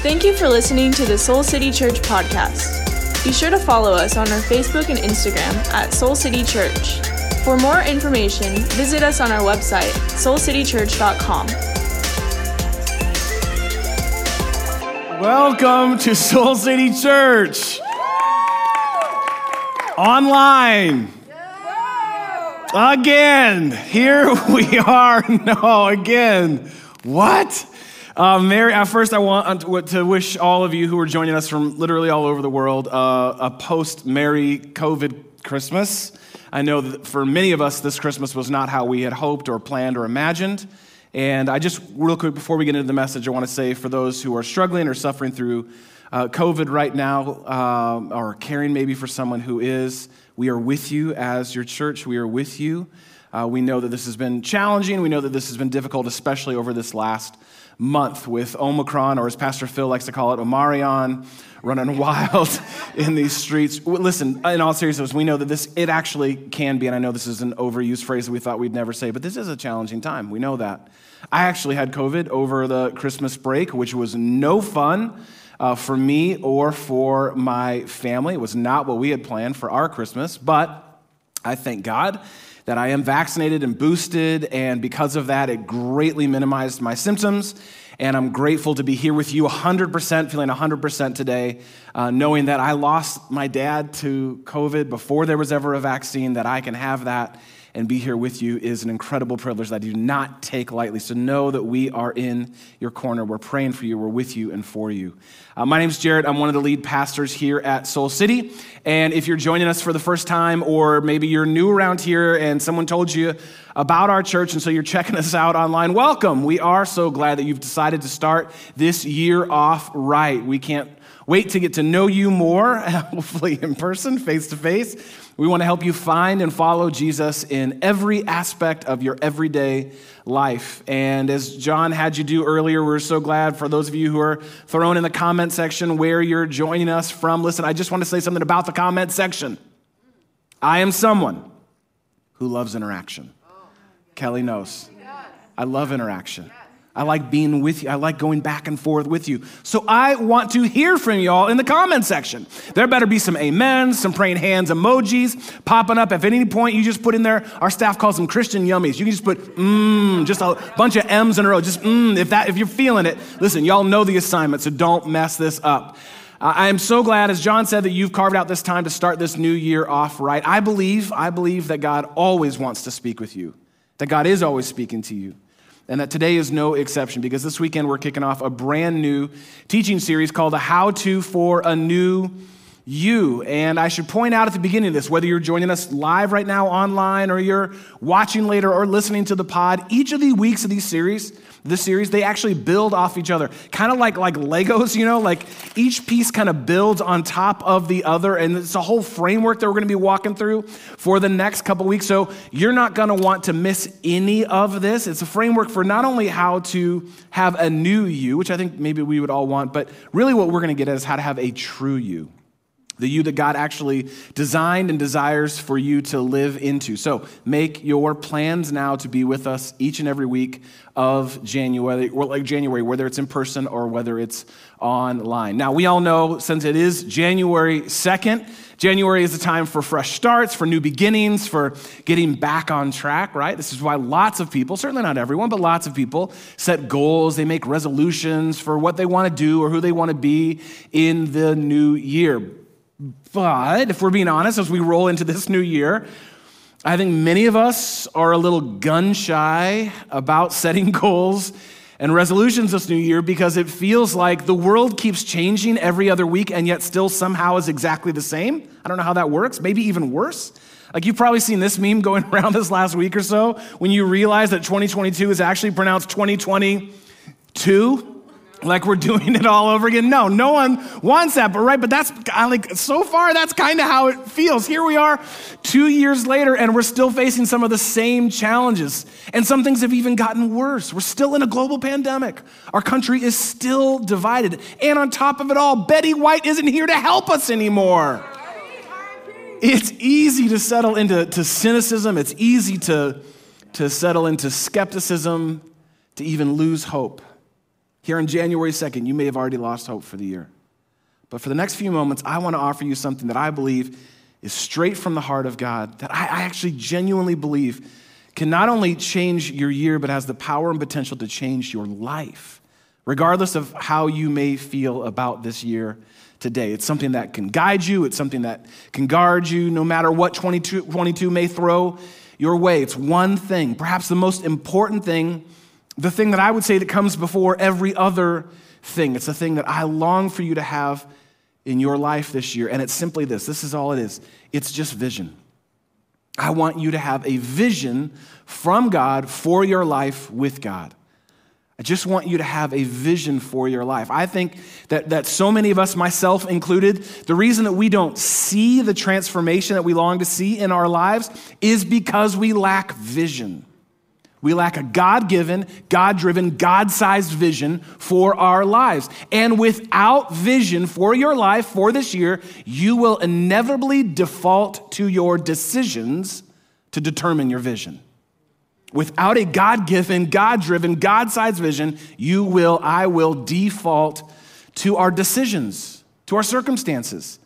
Thank you for listening to the Soul City Church podcast. Be sure to follow us on our Facebook and Instagram at Soul City Church. For more information, visit us on our website, soulcitychurch.com. Welcome to Soul City Church. Online. Again. Here we are. No, again. What? Uh, Mary, first, I want to wish all of you who are joining us from literally all over the world uh, a post Merry COVID Christmas. I know that for many of us, this Christmas was not how we had hoped or planned or imagined. And I just, real quick, before we get into the message, I want to say for those who are struggling or suffering through uh, COVID right now, uh, or caring maybe for someone who is, we are with you as your church. We are with you. Uh, we know that this has been challenging. We know that this has been difficult, especially over this last month with Omicron, or as Pastor Phil likes to call it, Omarion, running wild in these streets. Listen, in all seriousness, we know that this, it actually can be, and I know this is an overused phrase that we thought we'd never say, but this is a challenging time. We know that. I actually had COVID over the Christmas break, which was no fun. Uh, for me or for my family. It was not what we had planned for our Christmas, but I thank God that I am vaccinated and boosted, and because of that, it greatly minimized my symptoms. And I'm grateful to be here with you 100%, feeling 100% today, uh, knowing that I lost my dad to COVID before there was ever a vaccine, that I can have that and be here with you is an incredible privilege that I do not take lightly. So know that we are in your corner. We're praying for you. We're with you and for you. Uh, my name is Jared. I'm one of the lead pastors here at Soul City. And if you're joining us for the first time, or maybe you're new around here and someone told you about our church, and so you're checking us out online, welcome. We are so glad that you've decided to start this year off right. We can't wait to get to know you more, hopefully in person, face to face. We want to help you find and follow Jesus in every aspect of your everyday life. And as John had you do earlier, we're so glad for those of you who are thrown in the comment section where you're joining us from. Listen, I just want to say something about the comment section. I am someone who loves interaction. Kelly knows. I love interaction. I like being with you. I like going back and forth with you. So I want to hear from y'all in the comment section. There better be some amens, some praying hands emojis popping up. If at any point you just put in there, our staff calls them Christian yummies. You can just put mmm, just a bunch of M's in a row. Just mmm, if that if you're feeling it. Listen, y'all know the assignment, so don't mess this up. I am so glad, as John said, that you've carved out this time to start this new year off right. I believe, I believe that God always wants to speak with you, that God is always speaking to you and that today is no exception because this weekend we're kicking off a brand new teaching series called A How To for a New You. And I should point out at the beginning of this, whether you're joining us live right now online or you're watching later or listening to the pod, each of the weeks of these series this series, they actually build off each other. Kind of like, like Legos, you know, like each piece kind of builds on top of the other. And it's a whole framework that we're going to be walking through for the next couple weeks. So you're not going to want to miss any of this. It's a framework for not only how to have a new you, which I think maybe we would all want, but really what we're going to get at is how to have a true you the you that God actually designed and desires for you to live into. So make your plans now to be with us each and every week of January, or like January, whether it's in person or whether it's online. Now, we all know since it is January 2nd, January is a time for fresh starts, for new beginnings, for getting back on track, right? This is why lots of people, certainly not everyone, but lots of people set goals. They make resolutions for what they want to do or who they want to be in the new year. But if we're being honest, as we roll into this new year, I think many of us are a little gun shy about setting goals and resolutions this new year because it feels like the world keeps changing every other week and yet still somehow is exactly the same. I don't know how that works, maybe even worse. Like you've probably seen this meme going around this last week or so when you realize that 2022 is actually pronounced 2022 like we're doing it all over again. No, no one wants that, but right, but that's like so far that's kind of how it feels. Here we are 2 years later and we're still facing some of the same challenges. And some things have even gotten worse. We're still in a global pandemic. Our country is still divided. And on top of it all, Betty White isn't here to help us anymore. It's easy to settle into to cynicism. It's easy to, to settle into skepticism, to even lose hope. Here on January 2nd, you may have already lost hope for the year. But for the next few moments, I want to offer you something that I believe is straight from the heart of God, that I, actually genuinely believe can not only change your year, but has the power and potential to change your life, regardless of how you may feel about this year today. It's something that can guide you, it's something that can guard you no matter what 2022 may throw your way. It's one thing, perhaps the most important thing, the thing that I would say that comes before every other thing. It's the thing that I long for you to have in your life this year. And it's simply this this is all it is it's just vision. I want you to have a vision from God for your life with God. I just want you to have a vision for your life. I think that, that so many of us, myself included, the reason that we don't see the transformation that we long to see in our lives is because we lack vision. We lack a God given, God driven, God sized vision for our lives. And without vision for your life for this year, you will inevitably default to your decisions to determine your vision. Without a God given, God driven, God sized vision, you will, I will default to our decisions, to our circumstances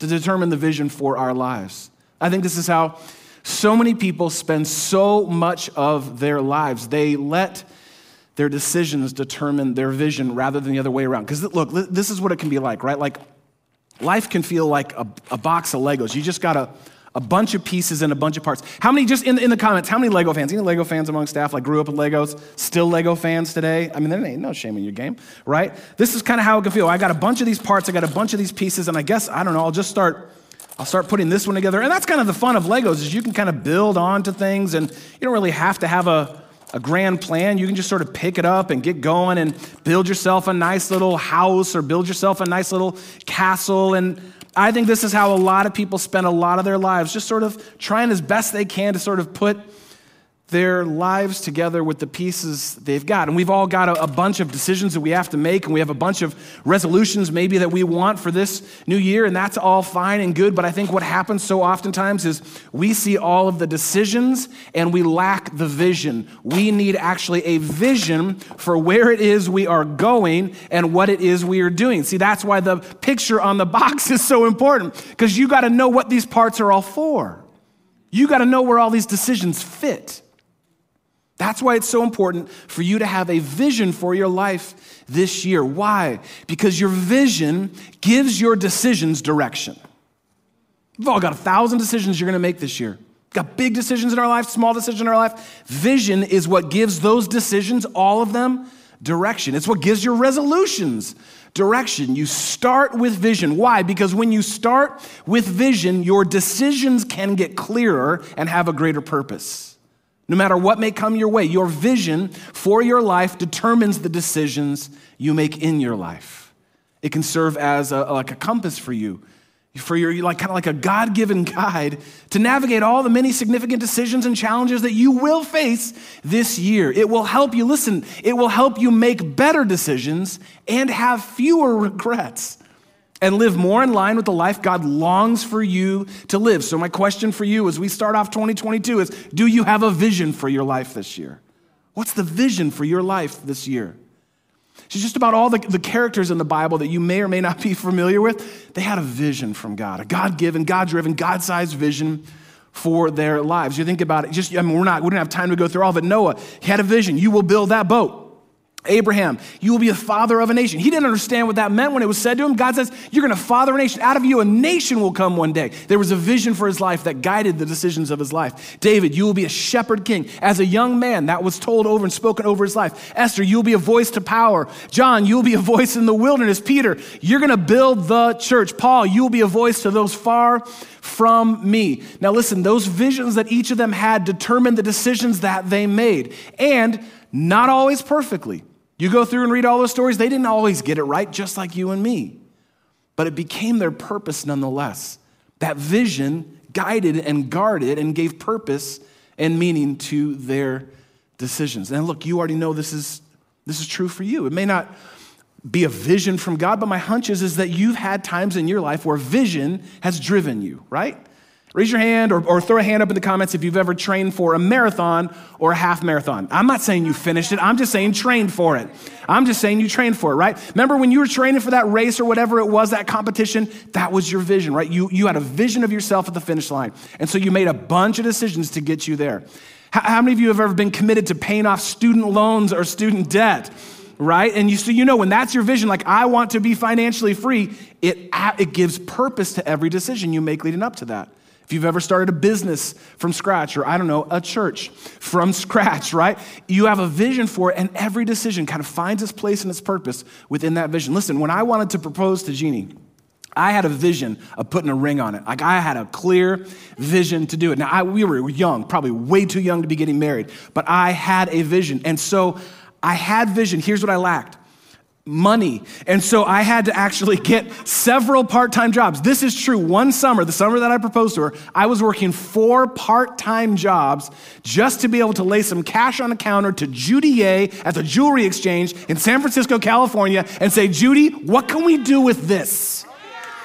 to determine the vision for our lives. I think this is how so many people spend so much of their lives. They let their decisions determine their vision rather than the other way around. Because look, this is what it can be like, right? Like life can feel like a, a box of Legos. You just gotta a bunch of pieces and a bunch of parts. How many, just in in the comments, how many Lego fans? Any Lego fans among staff, like grew up with Legos, still Lego fans today? I mean, there ain't no shame in your game, right? This is kind of how it can feel. I got a bunch of these parts, I got a bunch of these pieces, and I guess, I don't know, I'll just start, I'll start putting this one together. And that's kind of the fun of Legos, is you can kind of build onto things, and you don't really have to have a, a grand plan. You can just sort of pick it up and get going and build yourself a nice little house or build yourself a nice little castle. And I think this is how a lot of people spend a lot of their lives, just sort of trying as best they can to sort of put their lives together with the pieces they've got. And we've all got a, a, bunch of decisions that we have to make, and we have a bunch of resolutions maybe that we want for this new year, and that's all fine and good. But I think what happens so oftentimes is we see all of the decisions and we lack the vision. We need actually a vision for where it is we are going and what it is we are doing. See, that's why the picture on the box is so important, because you got to know what these parts are all for. You got to know where all these decisions fit. That's why it's so important for you to have a vision for your life this year. Why? Because your vision gives your decisions direction. We've all got a thousand decisions you're going to make this year. Got big decisions in our life, small decisions in our life. Vision is what gives those decisions, all of them, direction. It's what gives your resolutions direction. You start with vision. Why? Because when you start with vision, your decisions can get clearer and have a greater purpose. No matter what may come your way, your vision for your life determines the decisions you make in your life. It can serve as a, like a compass for you, for your like kind of like a God-given guide to navigate all the many significant decisions and challenges that you will face this year. It will help you listen, it will help you make better decisions and have fewer regrets and live more in line with the life God longs for you to live. So, my question for you as we start off 2022 is Do you have a vision for your life this year? What's the vision for your life this year? So, just about all the, the characters in the Bible that you may or may not be familiar with, they had a vision from God, a God given, God driven, God sized vision for their lives. You think about it, just, I mean, we're not, we don't have time to go through all of it. Noah, he had a vision. You will build that boat. Abraham, you will be a father of a nation. He didn't understand what that meant when it was said to him. God says, You're going to father a nation. Out of you, a nation will come one day. There was a vision for his life that guided the decisions of his life. David, you will be a shepherd king. As a young man, that was told over and spoken over his life. Esther, you will be a voice to power. John, you will be a voice in the wilderness. Peter, you're going to build the church. Paul, you will be a voice to those far from me. Now, listen, those visions that each of them had determined the decisions that they made, and not always perfectly. You go through and read all those stories, they didn't always get it right, just like you and me. But it became their purpose nonetheless. That vision guided and guarded and gave purpose and meaning to their decisions. And look, you already know this is, this is true for you. It may not be a vision from God, but my hunch is, is that you've had times in your life where vision has driven you, right? Raise your hand or, or throw a hand up in the comments if you've ever trained for a marathon or a half marathon. I'm not saying you finished it, I'm just saying trained for it. I'm just saying you trained for it, right? Remember when you were training for that race or whatever it was, that competition? That was your vision, right? You, you had a vision of yourself at the finish line. And so you made a bunch of decisions to get you there. How, how many of you have ever been committed to paying off student loans or student debt? right? And you so you know when that's your vision, like I want to be financially free, it it gives purpose to every decision you make leading up to that. If you've ever started a business from scratch, or I don't know, a church from scratch, right? You have a vision for it, and every decision kind of finds its place and its purpose within that vision. Listen, when I wanted to propose to Jeannie, I had a vision of putting a ring on it. Like I had a clear vision to do it. Now, I, we were young, probably way too young to be getting married, but I had a vision. And so I had vision. Here's what I lacked money. And so I had to actually get several part time jobs. This is true. One summer, the summer that I proposed to her, I was working four part time jobs just to be able to lay some cash on a counter to Judy Ye at the jewelry exchange in San Francisco, California, and say, Judy, what can we do with this?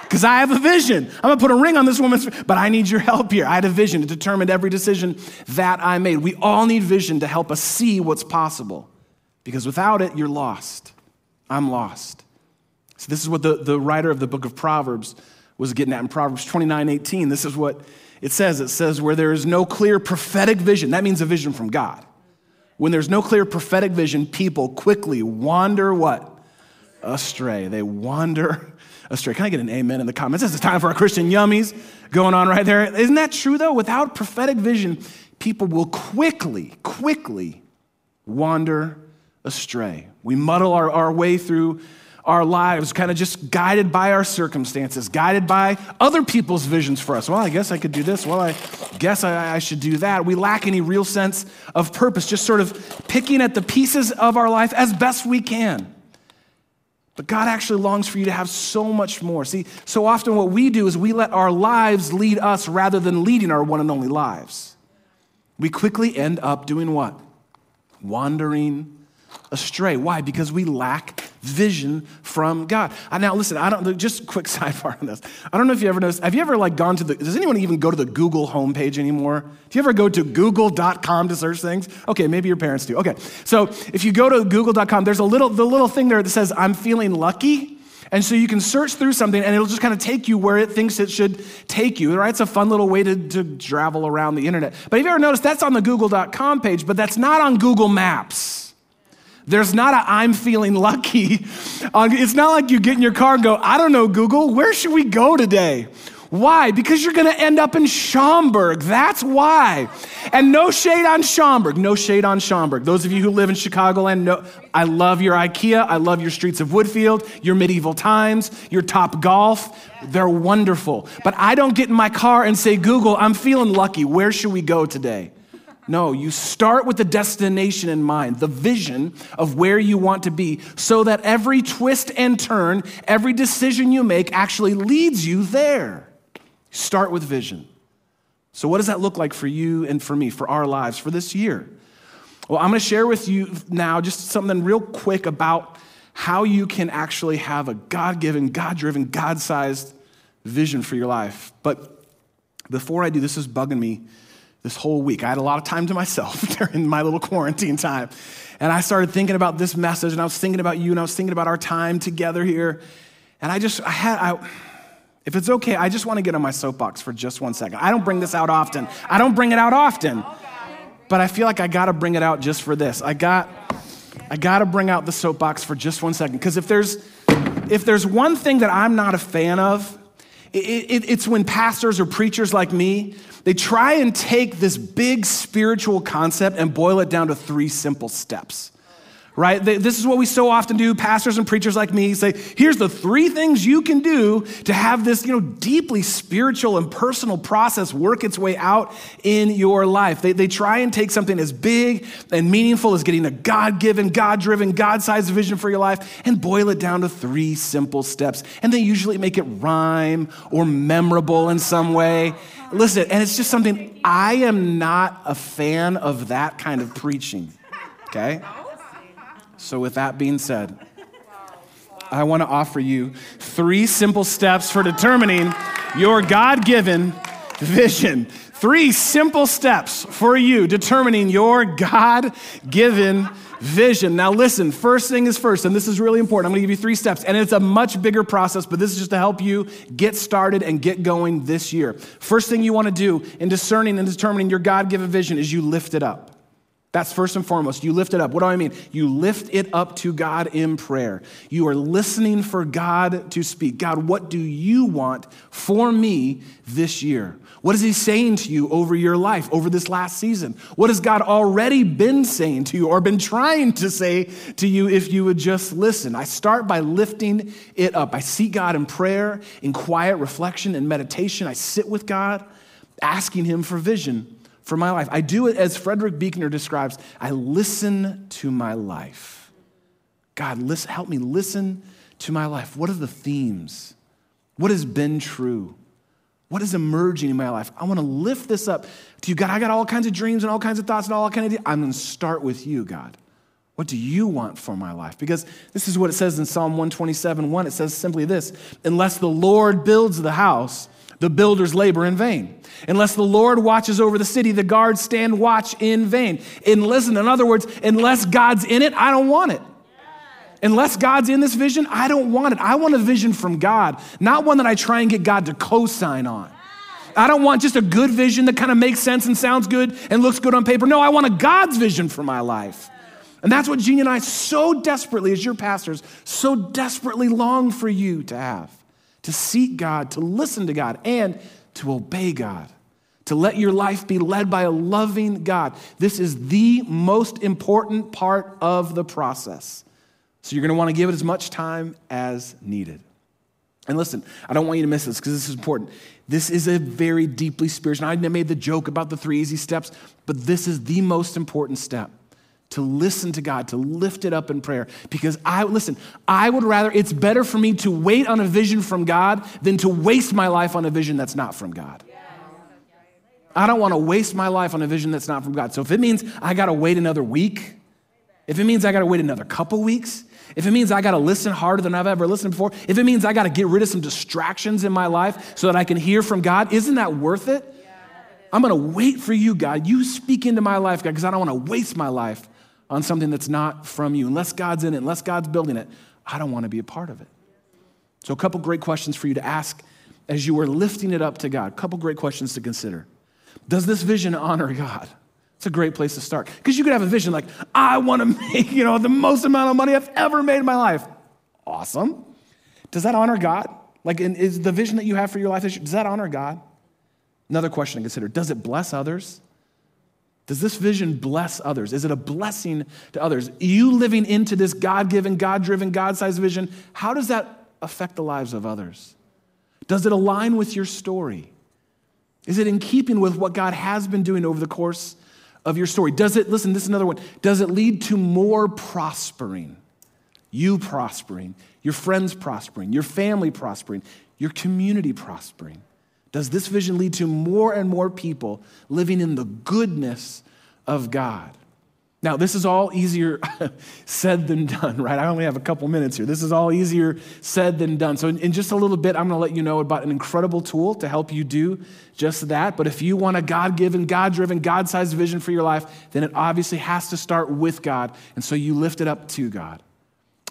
Because I have a vision. I'm gonna put a ring on this woman's, but I need your help here. I had a vision. It determined every decision that I made. We all need vision to help us see what's possible. Because without it, you're lost. I'm lost. So, this is what the, the writer of the book of Proverbs was getting at in Proverbs 29 18. This is what it says it says, where there is no clear prophetic vision, that means a vision from God. When there's no clear prophetic vision, people quickly wander what? Astray. They wander astray. Can I get an amen in the comments? This is time for our Christian yummies going on right there. Isn't that true though? Without prophetic vision, people will quickly, quickly wander astray. We muddle our, our way through our lives, kind of just guided by our circumstances, guided by other people's visions for us. Well, I guess I could do this. Well, I guess I, I, should do that. We lack any real sense of purpose, just sort of picking at the pieces of our life as best we can. But God actually longs for you to have so much more. See, so often what we do is we let our lives lead us rather than leading our one and only lives. We quickly end up doing what? Wandering astray. Why? Because we lack vision from God. Uh, now, listen, I don't, just quick sidebar on this. I don't know if you ever noticed, have you ever like gone to the, does anyone even go to the Google homepage anymore? Do you ever go to google.com to search things? Okay, maybe your parents do. Okay, so if you go to google.com, there's a little, the little thing there that says, I'm feeling lucky. And so you can search through something and it'll just kind of take you where it thinks it should take you, right? It's a fun little way to, to travel around the internet. But have you ever noticed that's on the google.com page, but that's not on Google Maps? There's not a I'm feeling lucky. Uh, it's not like you get in your car and go, I don't know, Google, where should we go today? Why? Because you're going to end up in Schaumburg. That's why. And no shade on Schaumburg. No shade on Schaumburg. Those of you who live in Chicagoland know I love your IKEA. I love your streets of Woodfield, your Medieval Times, your Topgolf. They're wonderful. But I don't get in my car and say, Google, I'm feeling lucky. Where should we go today? No, you start with the destination in mind, the vision of where you want to be, so that every twist and turn, every decision you make actually leads you there. Start with vision. So, what does that look like for you and for me, for our lives, for this year? Well, I'm going to share with you now just something real quick about how you can actually have a God given, God driven, God sized vision for your life. But before I do, this is bugging me this whole week. I had a lot of time to myself during my little quarantine time. And I started thinking about this message, and I was thinking about you, and I was thinking about our time together here. And I just, I had, I, if it's okay, I just want to get on my soapbox for just one second. I don't bring this out often. I don't bring it out often. But I feel like I got to bring it out just for this. I got, I got to bring out the soapbox for just one second. Because if there's, if there's one thing that I'm not a fan of, it, it, it's when pastors or preachers like me they try and take this big spiritual concept and boil it down to three simple steps. Right? This is what we so often do. Pastors and preachers like me say, here's the three things you can do to have this, you know, deeply spiritual and personal process work its way out in your life. They, they try and take something as big and meaningful as getting a God given, God driven, God sized vision for your life and boil it down to three simple steps. And they usually make it rhyme or memorable in some way. Listen, and it's just something I am not a fan of that kind of preaching. Okay? So, with that being said, I want to offer you three simple steps for determining your God given, vision. Three simple steps for you determining your God given vision. Now, listen, first thing is first, and this is really important. I'm gonna give you three steps, and it's a much bigger process, but this is just to help you get started and get going this year. First thing you wanna do in discerning and determining your God given vision is you lift it up. That's first and foremost. You lift it up. What do I mean? You lift it up to God in prayer. You are listening for God to speak. God, what do you want for me this year? What is He saying to you over your life, over this last season? What has God already been saying to you or been trying to say to you if you would just listen? I start by lifting it up. I seek God in prayer, in quiet reflection and meditation. I sit with God, asking Him for vision for my life. I do it as Frederick Buechner describes I listen to my life. God, listen, help me listen to my life. What are the themes? What has been true? What is emerging in my life? I want to lift this up to you. God, I got all kinds of dreams and all kinds of thoughts and all kinds of. I'm going to start with you, God. What do you want for my life? Because this is what it says in Psalm 127 1. It says simply this Unless the Lord builds the house, the builders labor in vain. Unless the Lord watches over the city, the guards stand watch in vain. And listen, in other words, unless God's in it, I don't want it. Unless God's in this vision, I don't want it. I want a vision from God, not one that I try and get God to co sign on. I don't want just a good vision that kind of makes sense and sounds good and looks good on paper. No, I want a God's vision for my life. And that's what Jeannie and I so desperately, as your pastors, so desperately long for you to have to seek God, to listen to God, and to obey God, to let your life be led by a loving God. This is the most important part of the process. So you're going to want to give it as much time as needed. And listen, I don't want you to miss this because this is important. This is a very deeply spiritual. I made the joke about the three easy steps, but this is the most important step to listen to God, to lift it up in prayer. Because I, listen, I would rather, it's better for me to wait on a vision from God than to waste my life on a vision that's not from God. I don't want to waste my life on a vision that's not from God. So if it means I got to wait another week, if it means I got to wait another couple weeks, if it means I got to listen harder than I've ever listened before, if it means I got to get rid of some distractions in my life so that I can hear from God, isn't that worth it? I'm going to wait for you, God. You speak into my life, God, because I don't want to waste my life on something that's not from you. Unless God's in it, unless God's building it, I don't want to be a part of it. So, a couple great questions for you to ask as you are lifting it up to God. A couple great questions to consider. Does this vision honor God? It's a great place to start. Because you could have a vision like, I want to make, you know, the most amount of money I've ever made in my life. Awesome. Does that honor God? Like, is the vision that you have for your life, does that honor God? Another question to consider Does it bless others? Does this vision bless others? Is it a blessing to others? You living into this God given, God driven, God sized vision, how does that affect the lives of others? Does it align with your story? Is it in keeping with what God has been doing over the course of your story? Does it, listen, this is another one, does it lead to more prospering? You prospering, your friends prospering, your family prospering, your community prospering? Does this vision lead to more and more people living in the goodness of God? Now, this is all easier said than done, right? I only have a couple minutes here. This is all easier said than done. So, in just a little bit, I'm going to let you know about an incredible tool to help you do just that. But if you want a God given, God driven, God sized vision for your life, then it obviously has to start with God. And so you lift it up to God.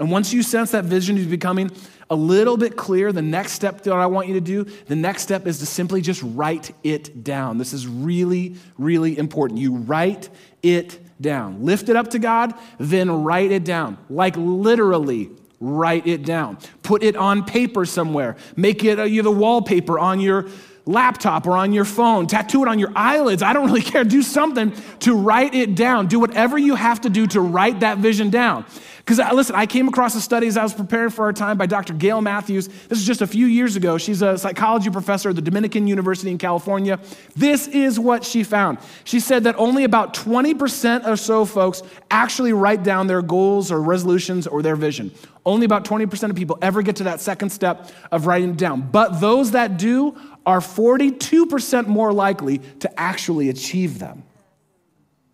And once you sense that vision is becoming a little bit clear, the next step that I want you to do, the next step is to simply just write it down. This is really, really important. You write it down. Lift it up to God, then write it down. Like literally, write it down. Put it on paper somewhere. Make it uh, you the wallpaper on your laptop or on your phone. Tattoo it on your eyelids. I don't really care. Do something to write it down. Do whatever you have to do to write that vision down. Because uh, listen, I came across a study as I was preparing for our time by Dr. Gail Matthews. This is just a few years ago. She's a psychology professor at the Dominican University in California. This is what she found. She said that only about 20% or so folks actually write down their goals or resolutions or their vision. Only about 20% of people ever get to that second step of writing it down. But those that do are 42% more likely to actually achieve them.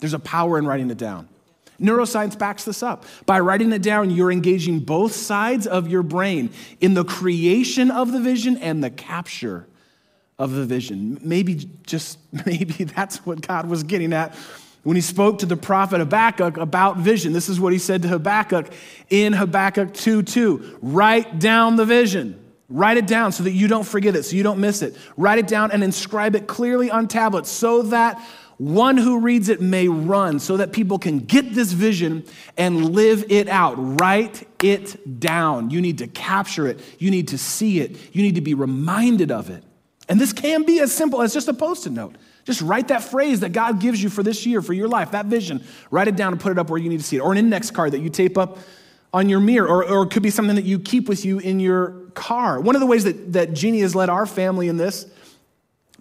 There's a power in writing it down. Neuroscience backs this up. By writing it down, you're engaging both sides of your brain in the creation of the vision and the capture of the vision. Maybe just maybe that's what God was getting at when he spoke to the prophet Habakkuk about vision. This is what he said to Habakkuk in Habakkuk 2 2. Write down the vision. Write it down so that you don't forget it, so you don't miss it. Write it down and inscribe it clearly on tablets so that one who reads it may run, so that people can get this vision and live it out. Write it down. You need to capture it, you need to see it, you need to be reminded of it. And this can be as simple as just a post it note. Just write that phrase that God gives you for this year, for your life, that vision. Write it down and put it up where you need to see it, or an index card that you tape up on your mirror, or, or it could be something that you keep with you in your car. One of the ways that, that Jeannie has led our family in this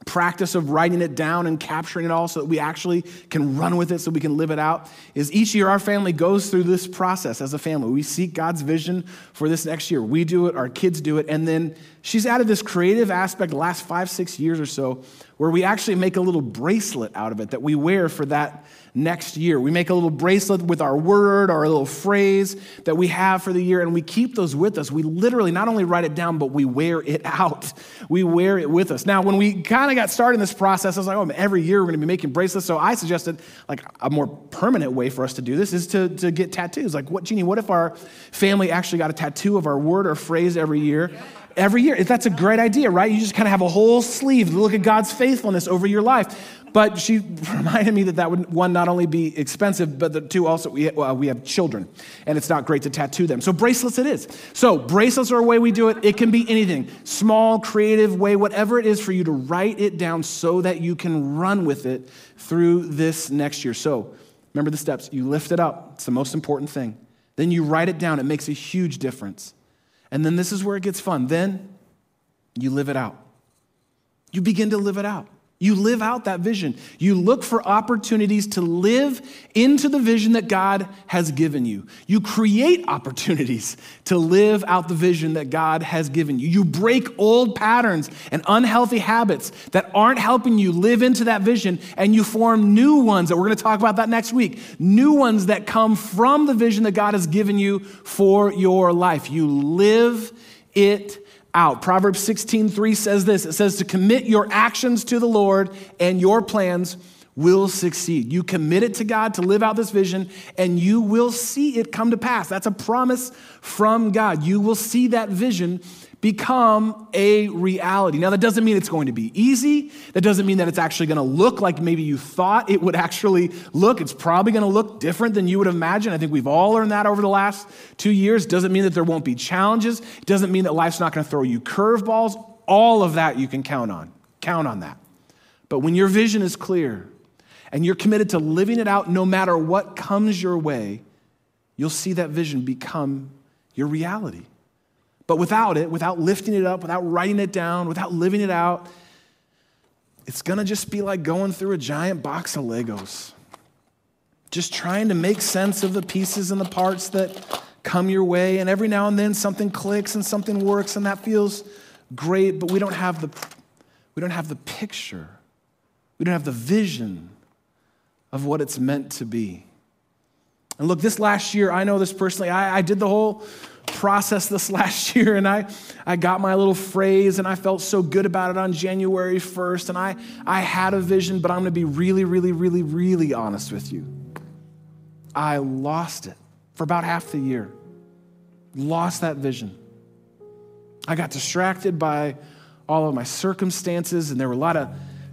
practice of writing it down and capturing it all so that we actually can run with it so we can live it out is each year our family goes through this process as a family. We seek God's vision for this next year. We do it, our kids do it, and then she's added this creative aspect last five, six years or so where we actually make a little bracelet out of it that we wear for that next year. We make a little bracelet with our word or a little phrase that we have for the year, and we keep those with us. We literally not only write it down, but we wear it out. We wear it with us. Now, when we kind of got started in this process, I was like, oh, every year we're going to be making bracelets. So I suggested, like, a more permanent way for us to do this is to, to get tattoos. Like, what, Jeannie, what if our family actually got a tattoo of our word or phrase every year? Every year. That's a great idea, right? You just kind of have a whole sleeve to look at God's faithfulness over your life. But she reminded me that that would, one, not only be expensive, but the two, also, we, uh, we have children, and it's not great to tattoo them. So bracelets it is. So bracelets are a way we do it. It can be anything, small, creative way, whatever it is for you to write it down so that you can run with it through this next year. So remember the steps. You lift it up. It's the most important thing. Then you write it down. It makes a huge difference. And then this is where it gets fun. Then you live it out. You begin to live it out. You live out that vision. You look for opportunities to live into the vision that God has given you. You create opportunities to live out the vision that God has given you. You break old patterns and unhealthy habits that aren't helping you live into that vision, and you form new ones that we're going to talk about that next week. New ones that come from the vision that God has given you for your life. You live it out. Proverbs 16:3 says this. It says to commit your actions to the Lord and your plans will succeed. You commit it to God to live out this vision and you will see it come to pass. That's a promise from God. You will see that vision become a reality. Now, that doesn't mean it's going to be easy. That doesn't mean that it's actually going to look like maybe you thought it would actually look. It's probably going to look different than you would imagine. I think we've all learned that over the last two years. Doesn't mean that there won't be challenges. It Doesn't mean that life's not going to throw you curveballs. All of that you can count on. Count on that. But when your vision is clear and you're committed to living it out no matter what comes your way, you'll see that vision become your reality. But without it, without lifting it up, without writing it down, without living it out, it's gonna just be like going through a giant box of Legos. Just trying to make sense of the pieces and the parts that come your way. And every now and then something clicks and something works and that feels great, but we don't have the, we don't have the picture. We don't have the vision of what it's meant to be. And look, this last year, I know this personally, I, I did the whole process this last year and I, I got my little phrase and I felt so good about it on January 1st. And I, I had a vision, but I'm going to be really, really, really, really honest with you. I lost it for about half the year. Lost that vision. I got distracted by all of my circumstances, and there were a lot of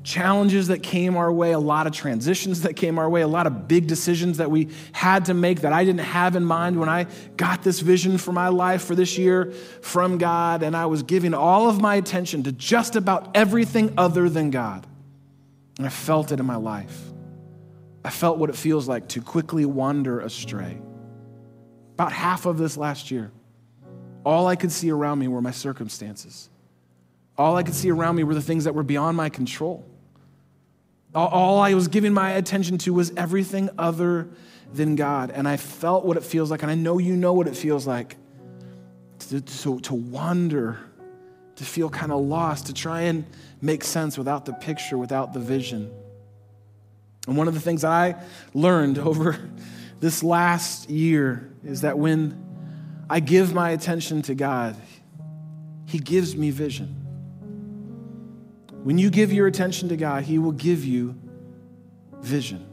challenges that came our way, a lot of transitions that came our way, a lot of big decisions that we had to make that I didn't have in mind when I got this vision for my life for this year from God. And I was giving all of my attention to just about everything other than God. And I felt it in my life. I felt what it feels like to quickly wander astray. About half of this last year, all I could see around me were my circumstances. All I could see around me were the things that were beyond my control. All I was giving my attention to was everything other than God. And I felt what it feels like, and I know you know what it feels like to, to, to wander, to feel kind of lost, to try and make sense without the picture, without the vision. And one of the things that I learned over this last year is that when I give my attention to God, He gives me vision. When you give your attention to God, He will give you vision.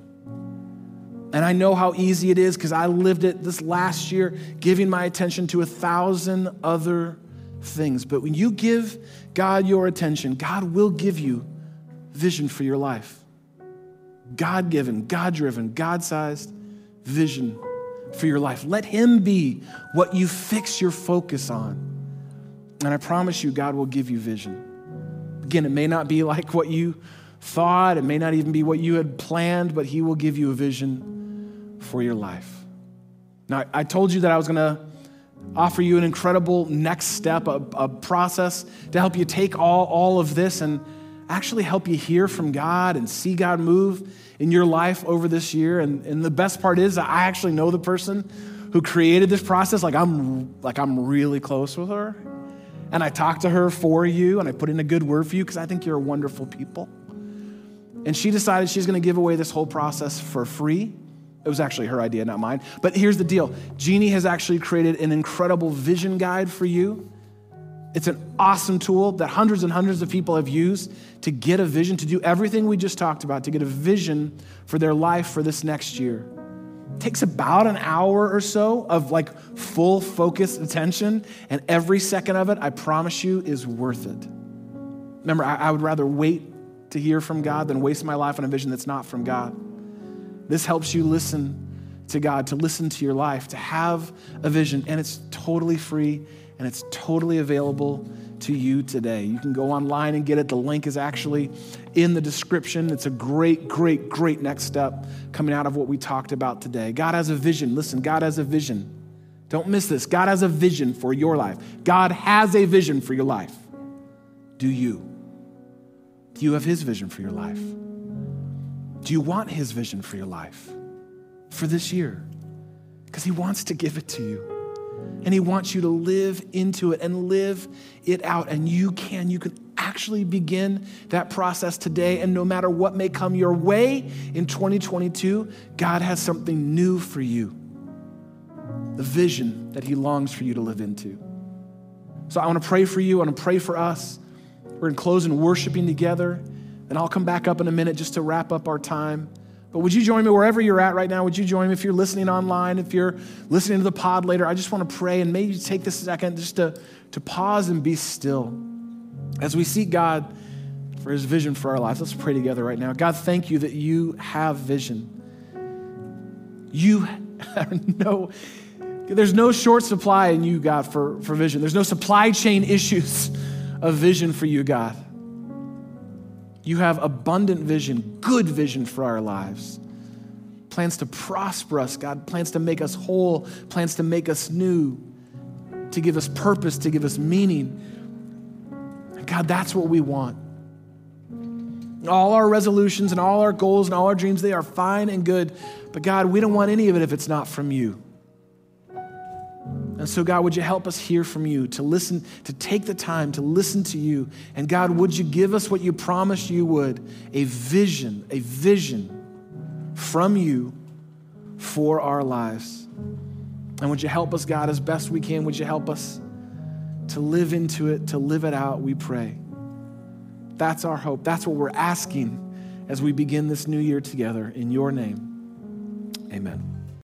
And I know how easy it is because I lived it this last year, giving my attention to a thousand other things. But when you give God your attention, God will give you vision for your life. God given, God driven, God sized vision for your life. Let Him be what you fix your focus on. And I promise you, God will give you vision. Again, it may not be like what you thought, it may not even be what you had planned, but He will give you a vision for your life. Now, I told you that I was going to offer you an incredible next step, a, a, process to help you take all, all of this and actually help you hear from God and see God move in your life over this year. And, and the best part is I actually know the person who created this process. Like I'm like I'm really close with her. And I talked to her for you and I put in a good word for you because I think you're a wonderful people. And she decided she's going to give away this whole process for free. It was actually her idea, not mine. But here's the deal Jeannie has actually created an incredible vision guide for you. It's an awesome tool that hundreds and hundreds of people have used to get a vision, to do everything we just talked about, to get a vision for their life for this next year. Takes about an hour or so of like full focused attention, and every second of it, I promise you, is worth it. Remember, I, I would rather wait to hear from God than waste my life on a vision that's not from God. This helps you listen to God, to listen to your life, to have a vision, and it's totally free and it's totally available to you today. You can go online and get it. The link is actually in the description. It's a great, great, great next step coming out of what we talked about today. God has a vision. Listen, God has a vision. Don't miss this. God has a vision for your life. God has a vision for your life. Do you? Do you have His vision for your life? Do you want His vision for your life for this year? Because He wants to give it to you. And He wants you to live into it and live it out. And you can. You can actually begin that process today. And no matter what may come your way in 2022, God has something new for you the vision that He longs for you to live into. So I want to pray for you. I want to pray for us. We're in close and worshiping together. And I'll come back up in a minute just to wrap up our time. But would you join me wherever you're at right now? Would you join me if you're listening online, if you're listening to the pod later? I just want to pray and maybe take this second just to, to pause and be still as we seek God for his vision for our lives. Let's pray together right now. God, thank you that you have vision. You no, there's no short supply in you, God, for, for vision. There's no supply chain issues of vision for you, God. You have abundant vision, good vision for our lives. Plans to prosper us, God. Plans to make us whole, plans to make us new, to give us purpose, to give us meaning. God, that's what we want. All our resolutions and all our goals and all our dreams, they are fine and good. But God, we don't want any of it if it's not from you. And so, God, would you help us hear from you, to listen, to take the time to listen to you? And God, would you give us what you promised you would a vision, a vision from you for our lives? And would you help us, God, as best we can? Would you help us to live into it, to live it out, we pray? That's our hope. That's what we're asking as we begin this new year together. In your name, amen.